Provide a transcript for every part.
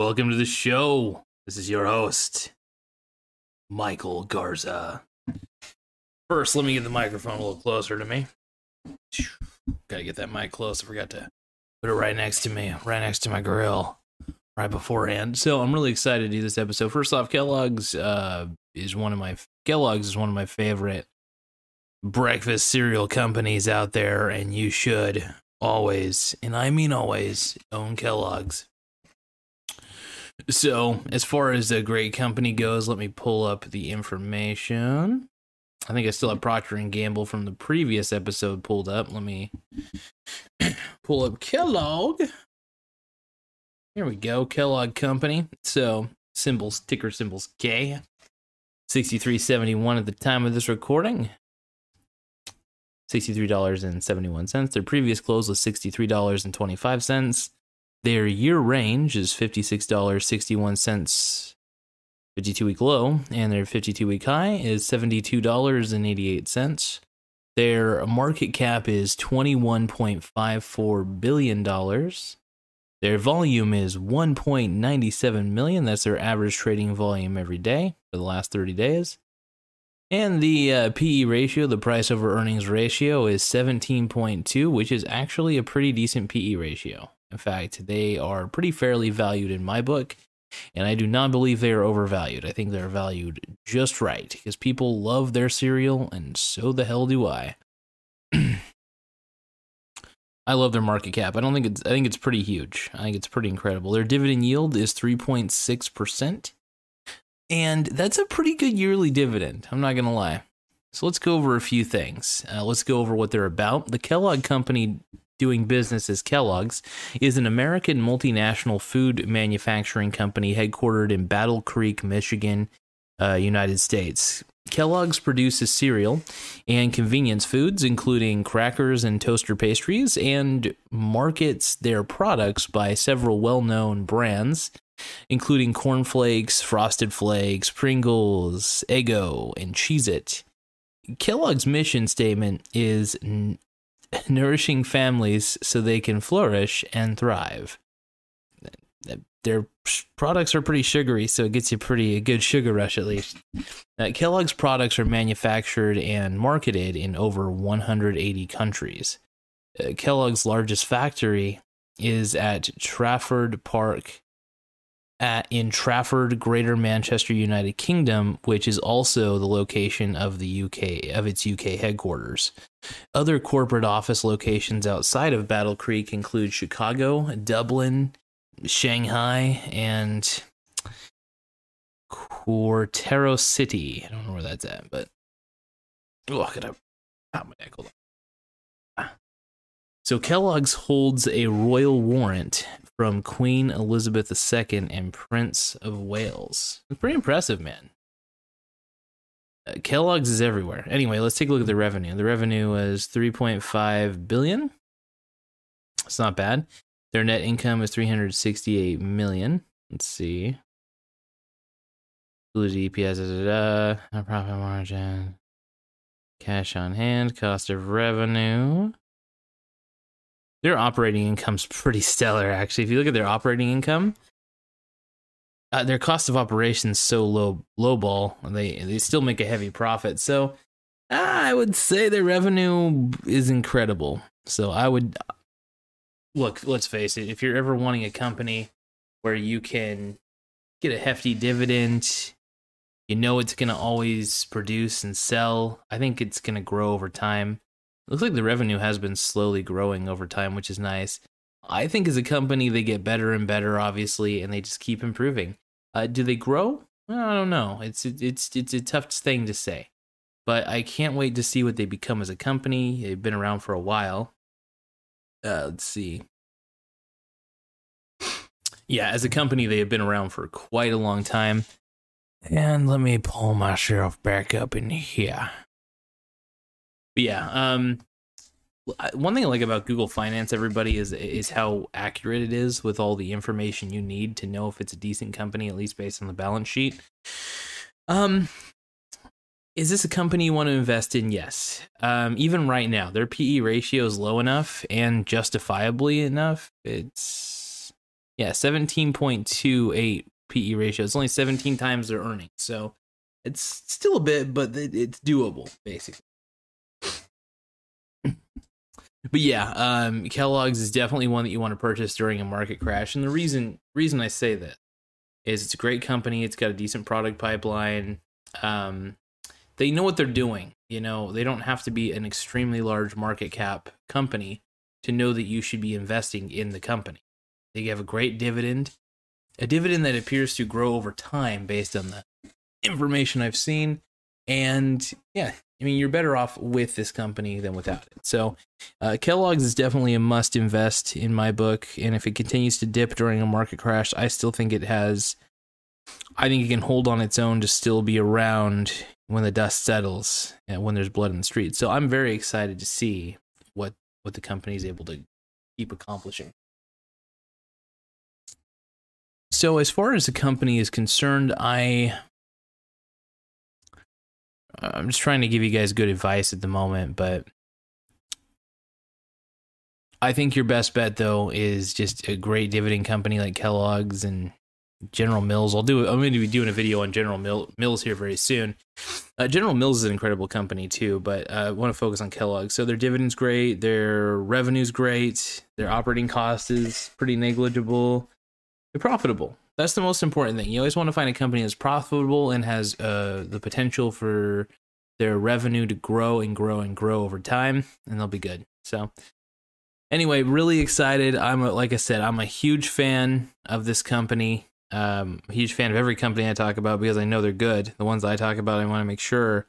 Welcome to the show. This is your host, Michael Garza. First, let me get the microphone a little closer to me. Gotta get that mic close. I forgot to put it right next to me, right next to my grill, right beforehand. So I'm really excited to do this episode. First off, Kellogg's uh, is one of my Kellogg's is one of my favorite breakfast cereal companies out there, and you should always, and I mean always, own Kellogg's. So, as far as a great company goes, let me pull up the information. I think I still have Procter and Gamble from the previous episode pulled up. Let me pull up Kellogg. Here we go, Kellogg Company. So, symbols, ticker symbols K. 6371 at the time of this recording. $63.71. Their previous close was $63.25. Their year range is $56.61, 52 week low, and their 52 week high is $72.88. Their market cap is $21.54 billion. Their volume is 1.97 million. That's their average trading volume every day for the last 30 days. And the uh, PE ratio, the price over earnings ratio, is 17.2, which is actually a pretty decent PE ratio. In fact, they are pretty fairly valued in my book, and I do not believe they are overvalued. I think they're valued just right because people love their cereal, and so the hell do I. I love their market cap. I don't think it's I think it's pretty huge. I think it's pretty incredible. Their dividend yield is 3.6%. And that's a pretty good yearly dividend. I'm not going to lie. So let's go over a few things. Uh, let's go over what they're about. The Kellogg Company doing business as Kellogg's, is an American multinational food manufacturing company headquartered in Battle Creek, Michigan, uh, United States. Kellogg's produces cereal and convenience foods, including crackers and toaster pastries, and markets their products by several well known brands, including Corn Flakes, Frosted Flakes, Pringles, Eggo, and Cheez It. Kellogg's mission statement is nourishing families so they can flourish and thrive. Their products are pretty sugary, so it gets you pretty a good sugar rush at least. Uh, Kellogg's products are manufactured and marketed in over 180 countries. Uh, Kellogg's largest factory is at Trafford Park, at, in Trafford, Greater Manchester, United Kingdom, which is also the location of the UK of its UK headquarters. Other corporate office locations outside of Battle Creek include Chicago, Dublin, Shanghai, and Quartero City. I don't know where that's at, but oh, I gotta pop my neck. Hold on. So Kellogg's holds a royal warrant from Queen Elizabeth II and Prince of Wales. It's pretty impressive, man. Uh, Kellogg's is everywhere. Anyway, let's take a look at the revenue. The revenue was 3.5 billion. It's not bad. Their net income is 368 million. Let's see. Diluted EPS, da, da, da, profit margin, cash on hand, cost of revenue. Their operating income's pretty stellar, actually. If you look at their operating income, uh, their cost of operations so low, low ball, they they still make a heavy profit. So I would say their revenue is incredible. So I would look. Let's face it. If you're ever wanting a company where you can get a hefty dividend, you know it's going to always produce and sell. I think it's going to grow over time looks like the revenue has been slowly growing over time, which is nice. I think as a company, they get better and better, obviously, and they just keep improving. Uh, do they grow? I don't know. It's it's it's a tough thing to say, but I can't wait to see what they become as a company. They've been around for a while. Uh, let's see. yeah, as a company, they have been around for quite a long time. And let me pull myself back up in here. But yeah, um, one thing I like about Google Finance, everybody, is is how accurate it is with all the information you need to know if it's a decent company, at least based on the balance sheet. Um, is this a company you want to invest in? Yes. Um, even right now, their PE ratio is low enough and justifiably enough. It's yeah, seventeen point two eight PE ratio. It's only seventeen times their earnings, so it's still a bit, but it's doable, basically. But yeah, um, Kellogg's is definitely one that you want to purchase during a market crash. And the reason reason I say that is it's a great company. It's got a decent product pipeline. Um, they know what they're doing. You know, they don't have to be an extremely large market cap company to know that you should be investing in the company. They have a great dividend, a dividend that appears to grow over time based on the information I've seen. And yeah, I mean, you're better off with this company than without it. So, uh, Kellogg's is definitely a must invest in my book. And if it continues to dip during a market crash, I still think it has. I think it can hold on its own to still be around when the dust settles and when there's blood in the street. So I'm very excited to see what what the company is able to keep accomplishing. So as far as the company is concerned, I I'm just trying to give you guys good advice at the moment, but I think your best bet though is just a great dividend company like Kellogg's and General Mills. I'll do. I'm going to be doing a video on General Mills here very soon. Uh, General Mills is an incredible company too, but uh, I want to focus on Kellogg's. So their dividends great, their revenue's great, their operating cost is pretty negligible. They're profitable. That's the most important thing. You always want to find a company that's profitable and has uh, the potential for their revenue to grow and grow and grow over time, and they'll be good. So, anyway, really excited. I'm a, like I said, I'm a huge fan of this company. Um, huge fan of every company I talk about because I know they're good. The ones I talk about, I want to make sure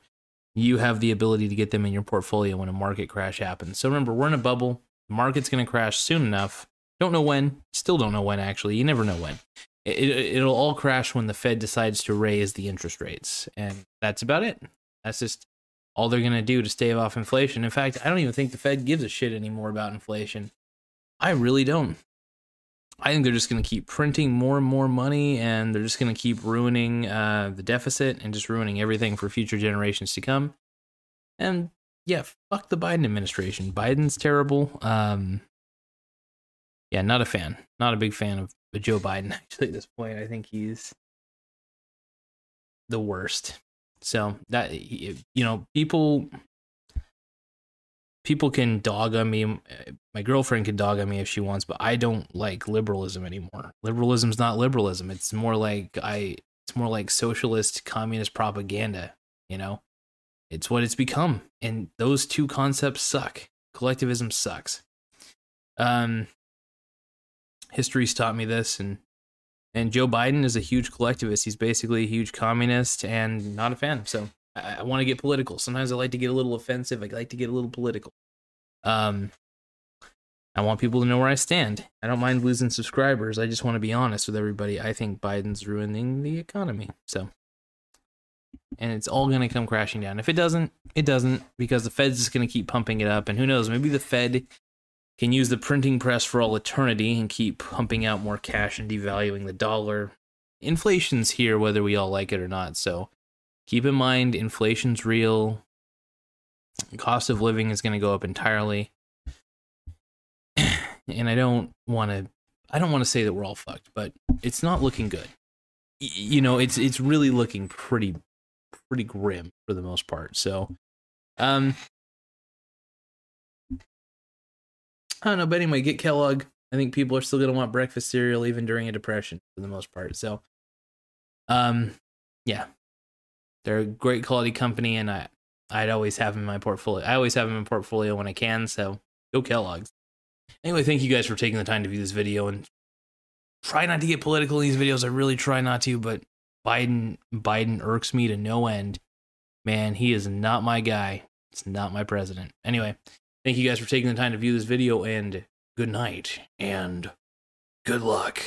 you have the ability to get them in your portfolio when a market crash happens. So remember, we're in a bubble. The market's going to crash soon enough. Don't know when. Still don't know when. Actually, you never know when. It, it'll all crash when the Fed decides to raise the interest rates, and that's about it. That's just all they're going to do to stave off inflation. In fact, I don't even think the Fed gives a shit anymore about inflation. I really don't. I think they're just going to keep printing more and more money, and they're just going to keep ruining uh, the deficit and just ruining everything for future generations to come. And yeah, fuck the Biden administration. Biden's terrible. Um, yeah, not a fan. Not a big fan of Joe Biden. Actually, at this point, I think he's the worst. So that you know, people people can dog on me. My girlfriend can dog on me if she wants, but I don't like liberalism anymore. Liberalism's not liberalism. It's more like I. It's more like socialist communist propaganda. You know, it's what it's become, and those two concepts suck. Collectivism sucks. Um, history's taught me this, and and Joe Biden is a huge collectivist. He's basically a huge communist and not a fan. So I, I want to get political. Sometimes I like to get a little offensive. I like to get a little political. Um, I want people to know where I stand. I don't mind losing subscribers. I just want to be honest with everybody. I think Biden's ruining the economy. So, and it's all going to come crashing down. If it doesn't, it doesn't because the Fed's just going to keep pumping it up. And who knows? Maybe the Fed can use the printing press for all eternity and keep pumping out more cash and devaluing the dollar. Inflation's here, whether we all like it or not. So, keep in mind inflation's real. Cost of living is going to go up entirely. and I don't want to I don't want to say that we're all fucked, but it's not looking good. Y- you know, it's it's really looking pretty pretty grim for the most part. So, um I don't know, but anyway, get Kellogg. I think people are still going to want breakfast cereal even during a depression for the most part. So, um yeah, they're a great quality company, and I I'd always have them in my portfolio. I always have them in my portfolio when I can. So go Kellogg's. Anyway, thank you guys for taking the time to view this video and try not to get political in these videos. I really try not to, but Biden Biden irks me to no end. Man, he is not my guy. It's not my president. Anyway, thank you guys for taking the time to view this video and good night and good luck.